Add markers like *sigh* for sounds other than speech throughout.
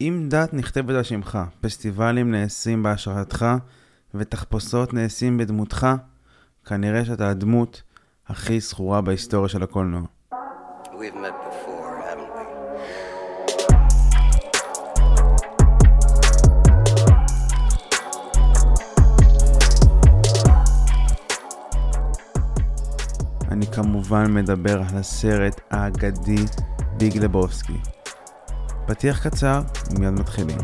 אם דת נכתבת על שמך, פסטיבלים נעשים בהשראתך, ותחפושות נעשים בדמותך, כנראה שאתה הדמות הכי זכורה בהיסטוריה של הקולנוע. אני כמובן מדבר על הסרט האגדי ביג לבובסקי. פתיח קצר, מיד מתחילים.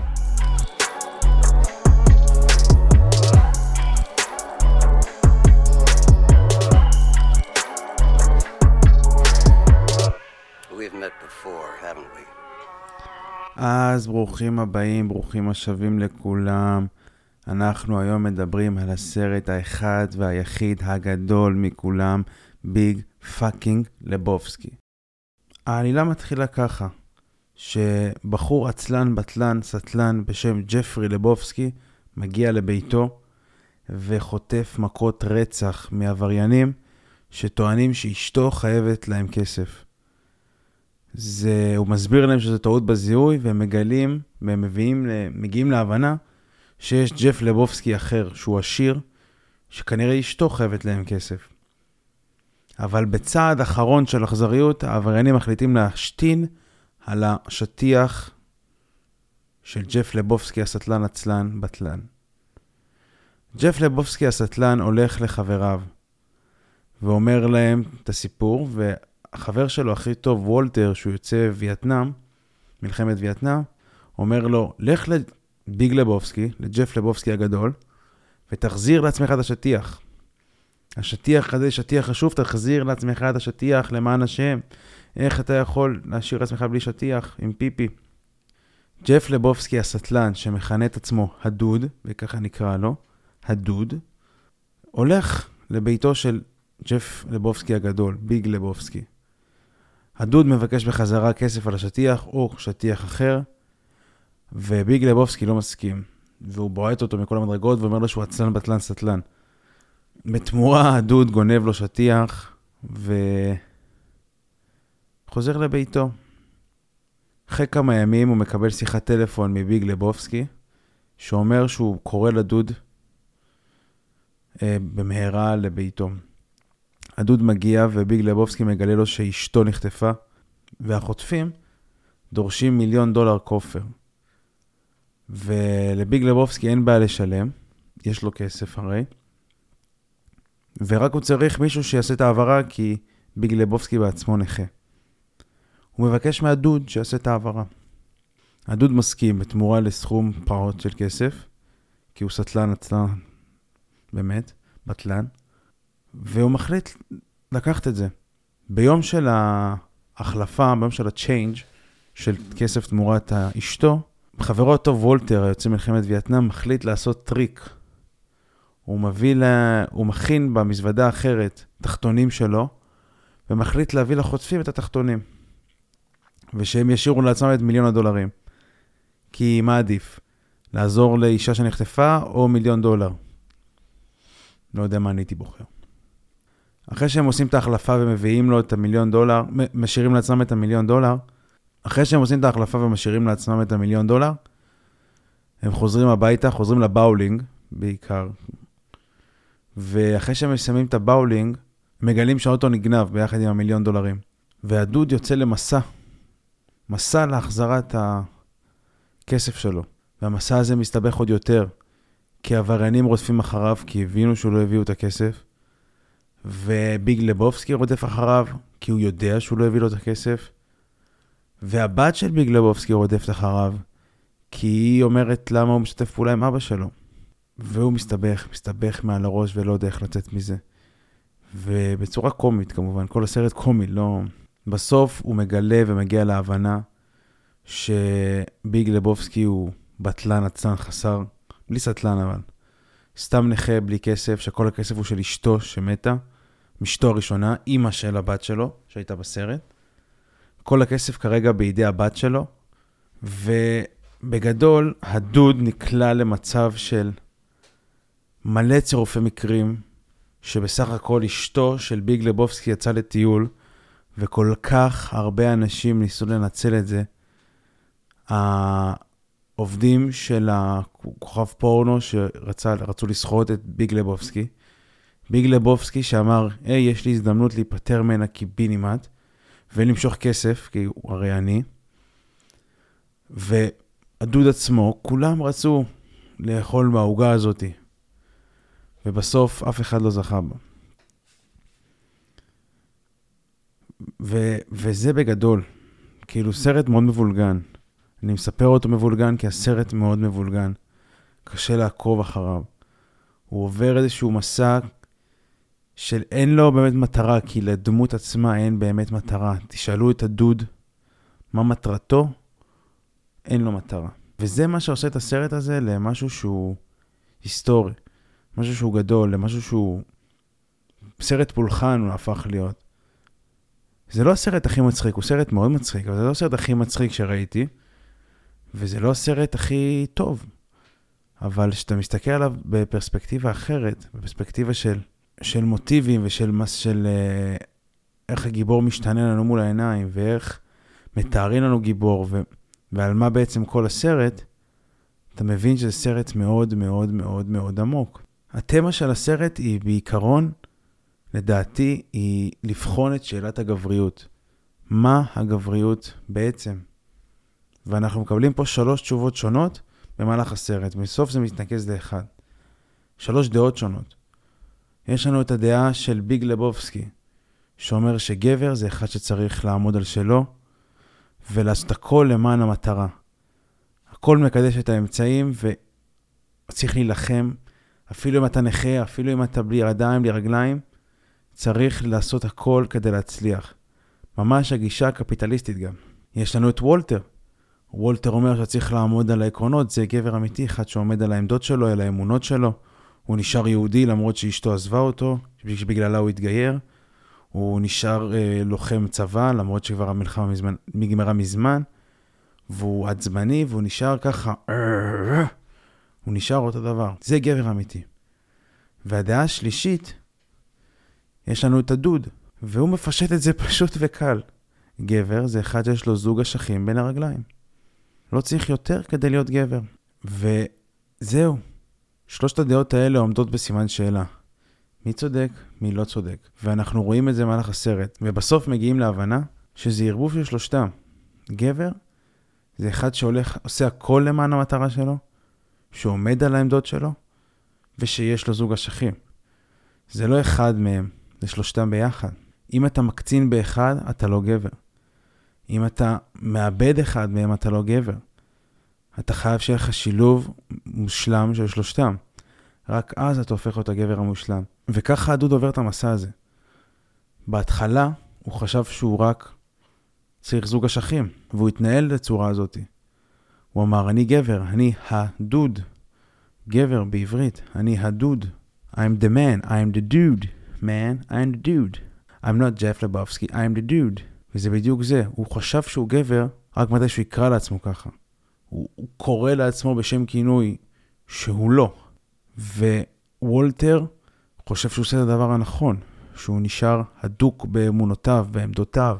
אז ברוכים הבאים, ברוכים השבים לכולם. אנחנו היום מדברים על הסרט האחד והיחיד הגדול מכולם, Big fucking Lebowski. העלילה מתחילה ככה, שבחור עצלן, בטלן, סטלן בשם ג'פרי לבובסקי מגיע לביתו וחוטף מכות רצח מעבריינים שטוענים שאשתו חייבת להם כסף. זה, הוא מסביר להם שזו טעות בזיהוי, והם מגלים, והם מביאים, מגיעים להבנה שיש ג'ף לבובסקי אחר, שהוא עשיר, שכנראה אשתו חייבת להם כסף. אבל בצעד אחרון של אכזריות, העבריינים מחליטים להשתין על השטיח של ג'ף לבובסקי הסטלן עצלן בטלן. ג'ף לבובסקי הסטלן הולך לחבריו ואומר להם את הסיפור, והחבר שלו הכי טוב, וולטר, שהוא יוצא וייטנאם, מלחמת וייטנאם, אומר לו, לך לביג לבובסקי, לג'ף לבובסקי הגדול, ותחזיר לעצמך את השטיח. השטיח הזה שטיח חשוב, תחזיר לעצמך את השטיח למען השם. איך אתה יכול להשאיר לעצמך בלי שטיח עם פיפי? ג'ף לבובסקי הסטלן, שמכנה את עצמו הדוד, וככה נקרא לו, הדוד, הולך לביתו של ג'ף לבובסקי הגדול, ביג לבובסקי. הדוד מבקש בחזרה כסף על השטיח או שטיח אחר, וביג לבובסקי לא מסכים. והוא בועט אותו מכל המדרגות ואומר לו שהוא עצלן בטלן סטלן. בתמורה הדוד גונב לו שטיח וחוזר לביתו. אחרי כמה ימים הוא מקבל שיחת טלפון מביג לבובסקי, שאומר שהוא קורא לדוד אה, במהרה לביתו. הדוד מגיע וביג לבובסקי מגלה לו שאשתו נחטפה, והחוטפים דורשים מיליון דולר כופר. ולביג לבובסקי אין בעיה לשלם, יש לו כסף הרי, ורק הוא צריך מישהו שיעשה את ההעברה כי ביג לבובסקי בעצמו נכה. הוא מבקש מהדוד שיעשה את ההעברה. הדוד מסכים בתמורה לסכום פעוט של כסף, כי הוא סטלן עצלן, באמת, בטלן, והוא מחליט לקחת את זה. ביום של ההחלפה, ביום של ה-change, של כסף תמורת אשתו, חברו הטוב וולטר, היוצא מלחמת וייטנאם, מחליט לעשות טריק. הוא מביא, לה... הוא מכין במזוודה אחרת תחתונים שלו, ומחליט להביא לחוטפים את התחתונים. ושהם ישאירו לעצמם את מיליון הדולרים. כי מה עדיף? לעזור לאישה שנחטפה או מיליון דולר? לא יודע מה אני הייתי בוחר. אחרי שהם עושים את ההחלפה ומביאים לו את המיליון דולר, משאירים לעצמם את המיליון דולר, אחרי שהם עושים את ההחלפה ומשאירים לעצמם את המיליון דולר, הם חוזרים הביתה, חוזרים לבאולינג בעיקר, ואחרי שהם מסיימים את הבאולינג, מגלים שהאוטו נגנב ביחד עם המיליון דולרים. והדוד יוצא למסע, מסע להחזרת הכסף שלו. והמסע הזה מסתבך עוד יותר, כי עבריינים רודפים אחריו, כי הבינו שהוא לא הביאו את הכסף, וביג לבובסקי רודף אחריו, כי הוא יודע שהוא לא הביא לו את הכסף, והבת של ביג לבובסקי רודפת אחריו, כי היא אומרת למה הוא משתף פעולה עם אבא שלו. והוא מסתבך, מסתבך מעל הראש ולא יודע איך לצאת מזה. ובצורה קומית כמובן, כל הסרט קומי, לא... בסוף הוא מגלה ומגיע להבנה שביג לבובסקי הוא בטלן עצלן חסר, בלי סטלן אבל. סתם נכה בלי כסף, שכל הכסף הוא של אשתו שמתה, אשתו הראשונה, אימא של הבת שלו, שהייתה בסרט. כל הכסף כרגע בידי הבת שלו, ובגדול, הדוד נקלע למצב של מלא צירופי מקרים, שבסך הכל אשתו של ביג לבובסקי יצאה לטיול, וכל כך הרבה אנשים ניסו לנצל את זה. עובדים של הכוכב פורנו שרצו לסחוט את ביג לבובסקי. ביג לבובסקי שאמר, היי, יש לי הזדמנות להיפטר ממנה קיבינימט ולמשוך כסף, כי הוא הרי עני. והדוד עצמו, כולם רצו לאכול מהעוגה הזאתי. ובסוף אף אחד לא זכה בה. ו- וזה בגדול, כאילו סרט מאוד מבולגן. אני מספר אותו מבולגן כי הסרט מאוד מבולגן. קשה לעקוב אחריו. הוא עובר איזשהו מסע של אין לו באמת מטרה, כי לדמות עצמה אין באמת מטרה. תשאלו את הדוד מה מטרתו, אין לו מטרה. וזה מה שעושה את הסרט הזה למשהו שהוא היסטורי, משהו שהוא גדול, למשהו שהוא... סרט פולחן הוא הפך להיות. זה לא הסרט הכי מצחיק, הוא סרט מאוד מצחיק, אבל זה לא הסרט הכי מצחיק שראיתי, וזה לא הסרט הכי טוב. אבל כשאתה מסתכל עליו בפרספקטיבה אחרת, בפרספקטיבה של, של מוטיבים ושל מס של uh, איך הגיבור משתנה לנו מול העיניים, ואיך מתארים לנו גיבור, ו, ועל מה בעצם כל הסרט, אתה מבין שזה סרט מאוד מאוד מאוד מאוד עמוק. התמה של הסרט היא בעיקרון לדעתי, היא לבחון את שאלת הגבריות. מה הגבריות בעצם? ואנחנו מקבלים פה שלוש תשובות שונות במהלך הסרט, בסוף זה מתנקז לאחד. שלוש דעות שונות. יש לנו את הדעה של ביג לבובסקי, שאומר שגבר זה אחד שצריך לעמוד על שלו ולעשות הכל למען המטרה. הכל מקדש את האמצעים וצריך להילחם, אפילו אם אתה נכה, אפילו אם אתה בלי ידיים, בלי רגליים, צריך לעשות הכל כדי להצליח. ממש הגישה הקפיטליסטית גם. יש לנו את וולטר. וולטר אומר שצריך לעמוד על העקרונות, זה גבר אמיתי, אחד שעומד על העמדות שלו, על האמונות שלו. הוא נשאר יהודי למרות שאשתו עזבה אותו, שבגללה הוא התגייר. הוא נשאר אה, לוחם צבא, למרות שכבר המלחמה מזמן, נגמרה מזמן. והוא עצבני, והוא נשאר ככה, הוא נשאר אותו דבר. זה גבר אמיתי. והדעה השלישית, יש לנו את הדוד, והוא מפשט את זה פשוט וקל. גבר זה אחד שיש לו זוג אשכים בין הרגליים. לא צריך יותר כדי להיות גבר. וזהו. שלושת הדעות האלה עומדות בסימן שאלה. מי צודק, מי לא צודק. ואנחנו רואים את זה במהלך הסרט. ובסוף מגיעים להבנה שזה ערבוב של שלושתם. גבר זה אחד שהולך, עושה הכל למען המטרה שלו, שעומד על העמדות שלו, ושיש לו זוג אשכים. זה לא אחד מהם, זה שלושתם ביחד. אם אתה מקצין באחד, אתה לא גבר. אם אתה מאבד אחד מהם, אתה לא גבר. אתה חייב שיהיה לך שילוב מושלם של שלושתם. רק אז אתה הופך להיות הגבר המושלם. וככה הדוד עובר את המסע הזה. בהתחלה הוא חשב שהוא רק צריך זוג אשכים, והוא התנהל בצורה הזאת. הוא אמר, אני גבר, אני הדוד. גבר בעברית, אני הדוד. I'm the man, I'm the dude. Man, I'm the dude. I'm not Jeff לבובסקי, I'm the dude. וזה בדיוק זה, הוא חשב שהוא גבר רק מתי שהוא יקרא לעצמו ככה. הוא, הוא קורא לעצמו בשם כינוי שהוא לא. ווולטר חושב שהוא עושה את הדבר הנכון, שהוא נשאר הדוק באמונותיו, בעמדותיו,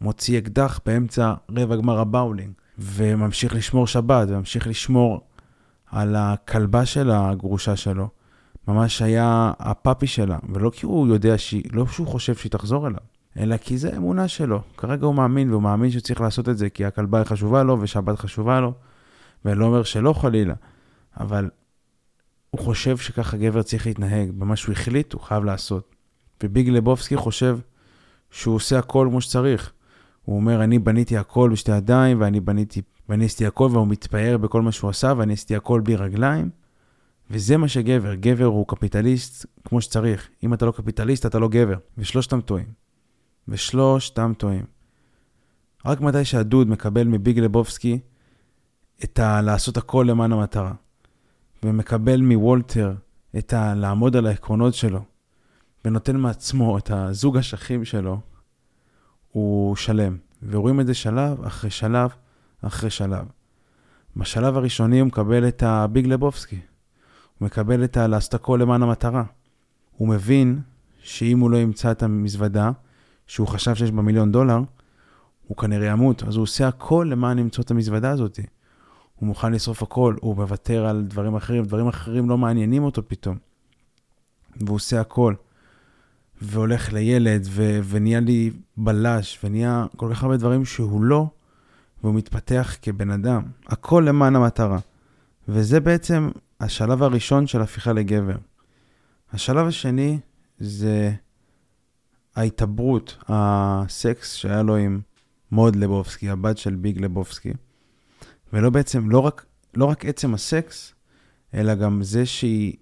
מוציא אקדח באמצע רבע גמר הבאולינג, וממשיך לשמור שבת, וממשיך לשמור על הכלבה של הגרושה שלו, ממש היה הפאפי שלה, ולא כי הוא יודע שהיא, לא שהוא חושב שהיא תחזור אליו, אלא כי זה אמונה שלו. כרגע הוא מאמין, והוא מאמין שצריך לעשות את זה כי הכלבה חשובה לו ושבת חשובה לו, ואני לא אומר שלא חלילה, אבל הוא חושב שככה גבר צריך להתנהג, במה שהוא החליט הוא חייב לעשות. וביג לבובסקי חושב שהוא עושה הכל כמו שצריך. הוא אומר, אני בניתי הכל בשתי ידיים, ואני בניתי, ואני עשיתי הכל, והוא מתפאר בכל מה שהוא עשה, ואני עשיתי הכל בלי רגליים. וזה מה שגבר, גבר הוא קפיטליסט כמו שצריך. אם אתה לא קפיטליסט, אתה לא גבר. ושלושתם טועים. ושלושתם טועים. רק מתי שהדוד מקבל מביג לבובסקי את ה... לעשות הכל למען המטרה, ומקבל מוולטר את ה... לעמוד על העקרונות שלו, ונותן מעצמו את הזוג אשכים שלו, הוא שלם. ורואים את זה שלב אחרי שלב אחרי שלב. בשלב הראשוני הוא מקבל את הביג לבובסקי. הוא מקבל את ה... לעשות הכל למען המטרה. הוא מבין שאם הוא לא ימצא את המזוודה, שהוא חשב שיש בה מיליון דולר, הוא כנראה ימות, אז הוא עושה הכל למען למצוא את המזוודה הזאת. הוא מוכן לשרוף הכל, הוא מוותר על דברים אחרים, דברים אחרים לא מעניינים אותו פתאום. והוא עושה הכל. והולך לילד, ו- ונהיה לי בלש, ונהיה כל כך הרבה דברים שהוא לא, והוא מתפתח כבן אדם. הכל למען המטרה. וזה בעצם השלב הראשון של הפיכה לגבר. השלב השני זה ההתעברות, הסקס שהיה לו עם מוד לבובסקי, הבת של ביג לבובסקי. ולא בעצם, לא רק, לא רק עצם הסקס, אלא גם זה שהיא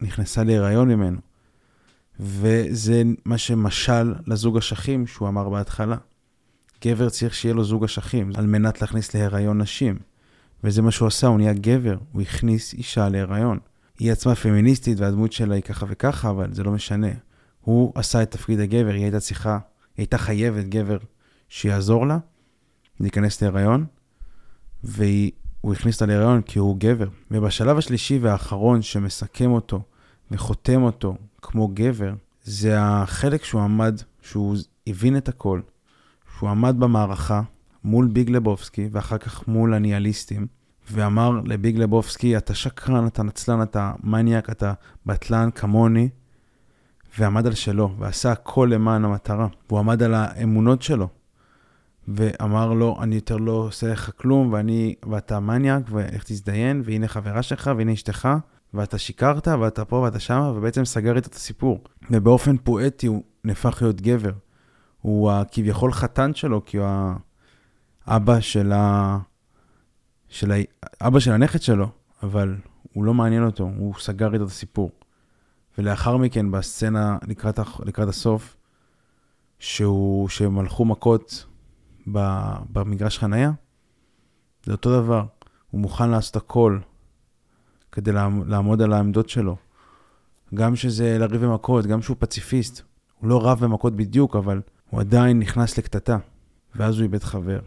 נכנסה להיריון ממנו. וזה מה שמשל לזוג אשכים שהוא אמר בהתחלה. גבר צריך שיהיה לו זוג אשכים על מנת להכניס להיריון נשים. וזה מה שהוא עשה, הוא נהיה גבר, הוא הכניס אישה להיריון. היא עצמה פמיניסטית והדמות שלה היא ככה וככה, אבל זה לא משנה. הוא עשה את תפקיד הגבר, היא הייתה צריכה, היא הייתה חייבת גבר שיעזור לה להיכנס להיריון, והוא הכניס אותה להיריון כי הוא גבר. ובשלב השלישי והאחרון שמסכם אותו וחותם אותו כמו גבר, זה החלק שהוא עמד, שהוא הבין את הכל, שהוא עמד במערכה מול ביג לבובסקי ואחר כך מול הניהליסטים, ואמר לביג לבובסקי, אתה שקרן, אתה נצלן, אתה מניאק, אתה בטלן כמוני, ועמד על שלו, ועשה הכל למען המטרה. והוא עמד על האמונות שלו, ואמר לו, אני יותר לא עושה לך כלום, ואני, ואתה מניאק, ואיך תזדיין, והנה חברה שלך, והנה אשתך, ואתה שיקרת, ואתה פה ואתה שמה, ובעצם סגר איתו את הסיפור. ובאופן פואטי הוא נהפך להיות גבר. הוא הכביכול חתן שלו, כי הוא האבא של ה... של ה... אבא של הנכד שלו, אבל הוא לא מעניין אותו, הוא סגר איתו את הסיפור. ולאחר מכן, בסצנה לקראת, לקראת הסוף, שהוא, שהם הלכו מכות במגרש חנייה, זה אותו דבר. הוא מוכן לעשות הכל כדי לעמוד על העמדות שלו. גם שזה לריב במכות, גם שהוא פציפיסט. הוא לא רב במכות בדיוק, אבל הוא עדיין נכנס לקטטה. ואז הוא איבד חבר,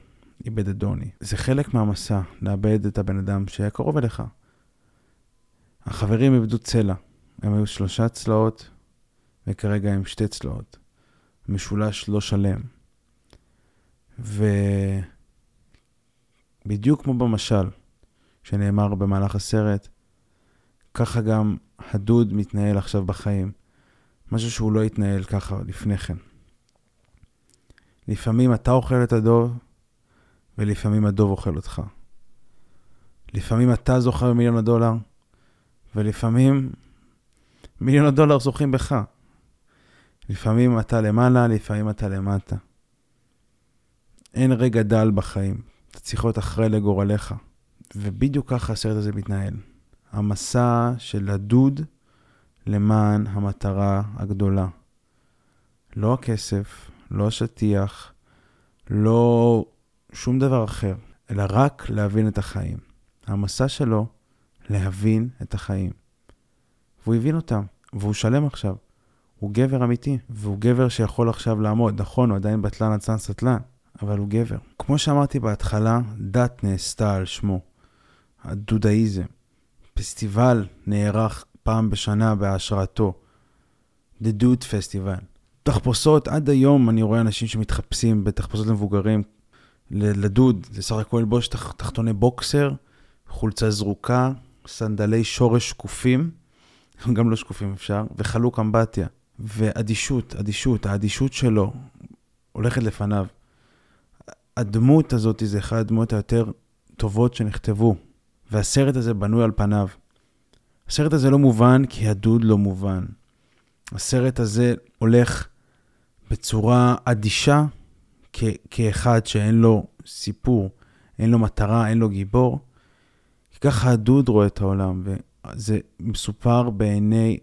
איבד את דוני. זה חלק מהמסע, לאבד את הבן אדם שהיה קרוב אליך. החברים איבדו צלע. הם היו שלושה צלעות, וכרגע הם שתי צלעות. משולש לא שלם. ובדיוק כמו במשל שנאמר במהלך הסרט, ככה גם הדוד מתנהל עכשיו בחיים. משהו שהוא לא התנהל ככה לפני כן. לפעמים אתה אוכל את הדוב, ולפעמים הדוב אוכל אותך. לפעמים אתה זוכר במיליון הדולר, ולפעמים מיליון הדולר זוכים בך. לפעמים אתה למעלה, לפעמים אתה למטה. אין רגע דל בחיים, אתה צריך להיות אחראי לגורלך. ובדיוק ככה הסרט הזה מתנהל. המסע של הדוד למען המטרה הגדולה. לא הכסף, לא השטיח, לא שום דבר אחר, אלא רק להבין את החיים. המסע שלו, להבין את החיים. והוא הבין אותם, והוא שלם עכשיו. הוא גבר אמיתי, והוא גבר שיכול עכשיו לעמוד. נכון, הוא עדיין בטלן עצלן סטלן, אבל הוא גבר. כמו שאמרתי בהתחלה, דת נעשתה על שמו. הדודאיזם. פסטיבל נערך פעם בשנה בהשראתו. The Dude Festival. תחפושות, עד היום אני רואה אנשים שמתחפשים בתחפושות למבוגרים לדוד, זה סך הכל ללבוש תח, תחתוני בוקסר, חולצה זרוקה, סנדלי שורש שקופים, *laughs* גם לא שקופים אפשר, וחלוק אמבטיה. ואדישות, אדישות, האדישות שלו הולכת לפניו. הדמות הזאת זה אחת הדמות היותר טובות שנכתבו, והסרט הזה בנוי על פניו. הסרט הזה לא מובן כי הדוד לא מובן. הסרט הזה הולך בצורה אדישה כאחד שאין לו סיפור, אין לו מטרה, אין לו גיבור. ככה הדוד רואה את העולם, וזה מסופר בעיני...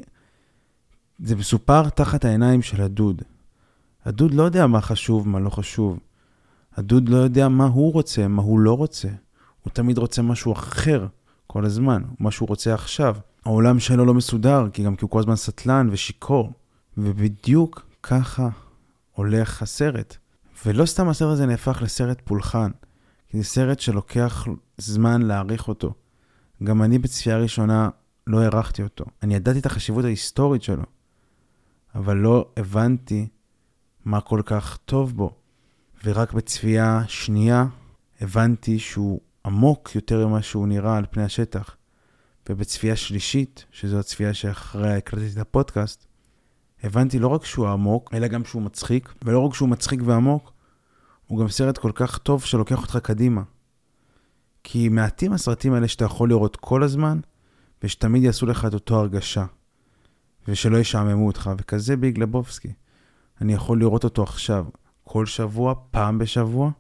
זה מסופר תחת העיניים של הדוד. הדוד לא יודע מה חשוב, מה לא חשוב. הדוד לא יודע מה הוא רוצה, מה הוא לא רוצה. הוא תמיד רוצה משהו אחר כל הזמן, מה שהוא רוצה עכשיו. העולם שלו לא מסודר, כי גם כי הוא כל הזמן סטלן ושיכור. ובדיוק ככה הולך הסרט. ולא סתם הסרט הזה נהפך לסרט פולחן, כי זה סרט שלוקח זמן להעריך אותו. גם אני בצפייה ראשונה לא הערכתי אותו. אני ידעתי את החשיבות ההיסטורית שלו, אבל לא הבנתי מה כל כך טוב בו. ורק בצפייה שנייה הבנתי שהוא עמוק יותר ממה שהוא נראה על פני השטח. ובצפייה שלישית, שזו הצפייה שאחריה הקלטתי את הפודקאסט, הבנתי לא רק שהוא עמוק, אלא גם שהוא מצחיק, ולא רק שהוא מצחיק ועמוק, הוא גם סרט כל כך טוב שלוקח אותך קדימה. כי מעטים הסרטים האלה שאתה יכול לראות כל הזמן, ושתמיד יעשו לך את אותו הרגשה, ושלא ישעממו אותך, וכזה ביג לבובסקי. אני יכול לראות אותו עכשיו, כל שבוע, פעם בשבוע,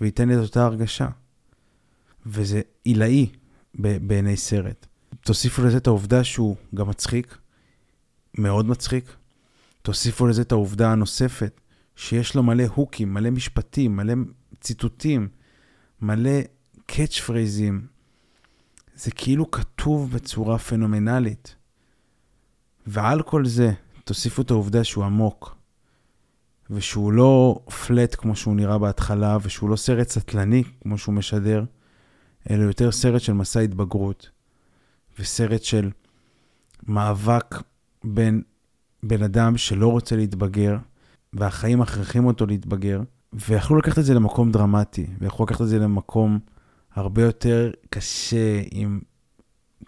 וייתן לי את אותה הרגשה. וזה עילאי בעיני סרט. תוסיפו לזה את העובדה שהוא גם מצחיק, מאוד מצחיק. תוסיפו לזה את העובדה הנוספת, שיש לו מלא הוקים, מלא משפטים, מלא ציטוטים, מלא קאץ' פרייזים. זה כאילו כתוב בצורה פנומנלית. ועל כל זה, תוסיפו את העובדה שהוא עמוק, ושהוא לא פלט כמו שהוא נראה בהתחלה, ושהוא לא סרט סטלני כמו שהוא משדר, אלא יותר סרט של מסע התבגרות, וסרט של מאבק בין בן אדם שלא רוצה להתבגר, והחיים מכריחים אותו להתבגר, ויכלו לקחת את זה למקום דרמטי, ויכלו לקחת את זה למקום הרבה יותר קשה, עם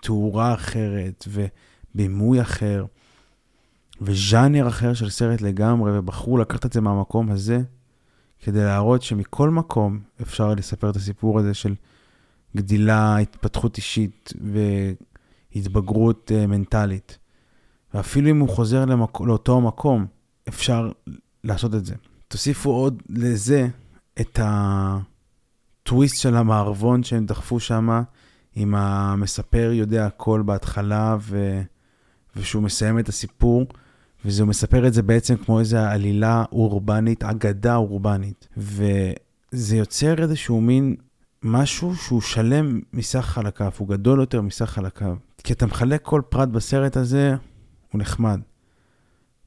תאורה אחרת, ובימוי אחר, וז'אנר אחר של סרט לגמרי, ובחרו לקחת את זה מהמקום הזה, כדי להראות שמכל מקום אפשר לספר את הסיפור הזה של גדילה, התפתחות אישית והתבגרות uh, מנטלית. ואפילו אם הוא חוזר למק... לאותו מקום, אפשר לעשות את זה. תוסיפו עוד לזה את הטוויסט של המערבון שהם דחפו שם, עם המספר יודע הכל בהתחלה, ו... ושהוא מסיים את הסיפור, וזה מספר את זה בעצם כמו איזו עלילה אורבנית, אגדה אורבנית. וזה יוצר איזשהו מין משהו שהוא שלם מסך חלקיו, הוא גדול יותר מסך חלקיו. כי אתה מחלק כל פרט בסרט הזה, הוא נחמד.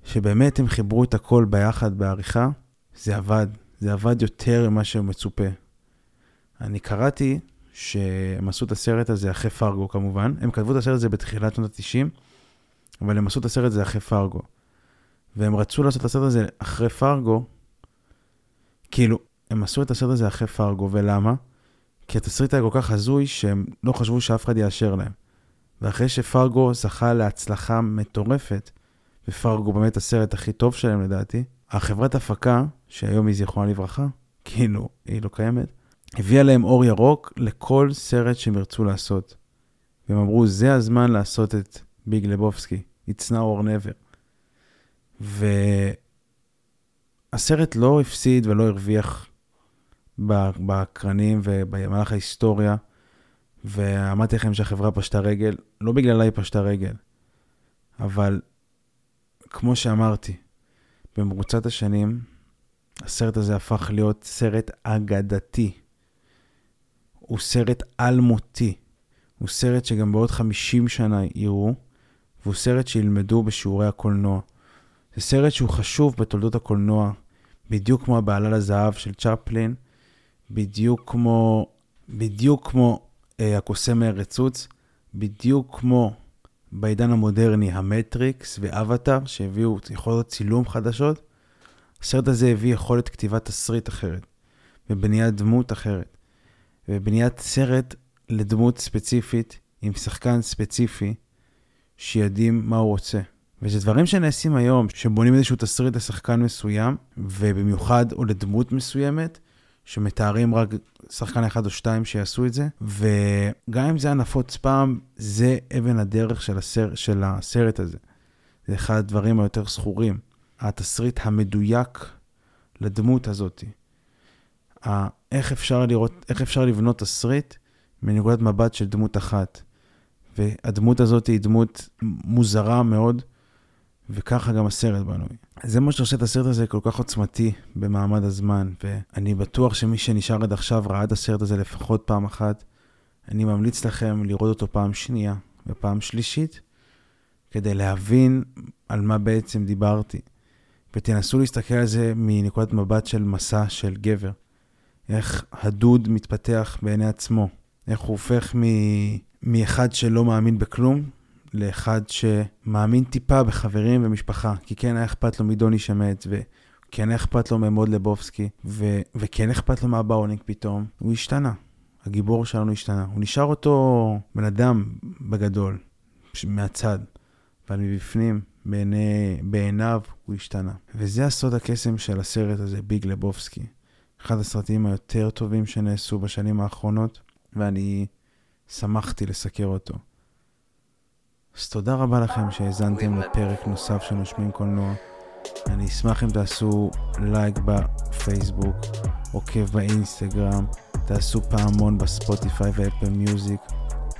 שבאמת הם חיברו את הכל ביחד בעריכה, זה עבד. זה עבד יותר ממה שמצופה. אני קראתי שהם עשו את הסרט הזה אחרי פרגו כמובן. הם כתבו את הסרט הזה בתחילת שנות ה-90, אבל הם עשו את הסרט הזה אחרי פרגו. והם רצו לעשות את הסרט הזה אחרי פרגו, כאילו, הם עשו את הסרט הזה אחרי פרגו, ולמה? כי התסריט היה כל כך הזוי שהם לא חשבו שאף אחד יאשר להם. ואחרי שפרגו זכה להצלחה מטורפת, ופרגו באמת הסרט הכי טוב שלהם לדעתי, החברת הפקה, שהיום היא זיכרונה לברכה, כאילו, היא לא קיימת, הביאה להם אור ירוק לכל סרט שהם ירצו לעשות. והם אמרו, זה הזמן לעשות את ביג לבובסקי, It's now or never. והסרט לא הפסיד ולא הרוויח בקרנים ובמהלך ההיסטוריה, ואמרתי לכם שהחברה פשטה רגל, לא בגללה היא פשטה רגל, אבל כמו שאמרתי, במרוצת השנים, הסרט הזה הפך להיות סרט אגדתי. הוא סרט אלמותי. הוא סרט שגם בעוד 50 שנה יראו, והוא סרט שילמדו בשיעורי הקולנוע. זה סרט שהוא חשוב בתולדות הקולנוע, בדיוק כמו הבעלה לזהב של צ'פלין, בדיוק כמו, בדיוק כמו אה, הקוסם מהרצוץ, בדיוק כמו בעידן המודרני המטריקס ואבטאר, שהביאו יכולות צילום חדשות. הסרט הזה הביא יכולת כתיבת תסריט אחרת, ובניית דמות אחרת, ובניית סרט לדמות ספציפית, עם שחקן ספציפי, שיודעים מה הוא רוצה. וזה דברים שנעשים היום, שבונים איזשהו תסריט לשחקן מסוים, ובמיוחד או לדמות מסוימת, שמתארים רק שחקן אחד או שתיים שיעשו את זה, וגם אם זה היה נפוץ פעם, זה אבן הדרך של, הסר, של הסרט הזה. זה אחד הדברים היותר זכורים. התסריט המדויק לדמות הזאת. איך אפשר לראות, איך אפשר לבנות תסריט מנקודת מבט של דמות אחת. והדמות הזאת היא דמות מוזרה מאוד, וככה גם הסרט בנוי. זה מה שעושה את הסרט הזה כל כך עוצמתי במעמד הזמן, ואני בטוח שמי שנשאר עד עכשיו ראה את הסרט הזה לפחות פעם אחת. אני ממליץ לכם לראות אותו פעם שנייה ופעם שלישית, כדי להבין על מה בעצם דיברתי. ותנסו להסתכל על זה מנקודת מבט של מסע של גבר. איך הדוד מתפתח בעיני עצמו. איך הוא הופך מ... מאחד שלא מאמין בכלום, לאחד שמאמין טיפה בחברים ומשפחה, כי כן היה אכפת לו מדוני שמט, וכן היה אכפת לו ממוד לבובסקי, ו... וכן אכפת לו מהבאונינג פתאום, הוא השתנה. הגיבור שלנו השתנה. הוא נשאר אותו בן אדם בגדול, מהצד, אבל מבפנים, בעיני, בעיניו, הוא השתנה. וזה הסוד הקסם של הסרט הזה, ביג לבובסקי. אחד הסרטים היותר טובים שנעשו בשנים האחרונות, ואני שמחתי לסקר אותו. אז תודה רבה לכם שהאזנתם לפרק נוסף של נושמים קולנוע. אני אשמח אם תעשו לייק בפייסבוק, עוקב באינסטגרם, תעשו פעמון בספוטיפיי ואפל מיוזיק,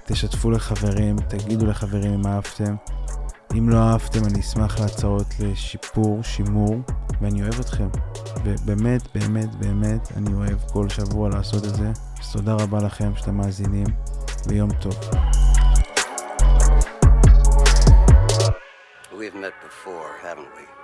תשתפו לחברים, תגידו לחברים אם אהבתם. אם לא אהבתם, אני אשמח להצעות לשיפור, שימור, ואני אוהב אתכם. ובאמת, באמת, באמת, אני אוהב כל שבוע לעשות את זה. אז תודה רבה לכם שאתם מאזינים, ויום טוב. We've met before, haven't we?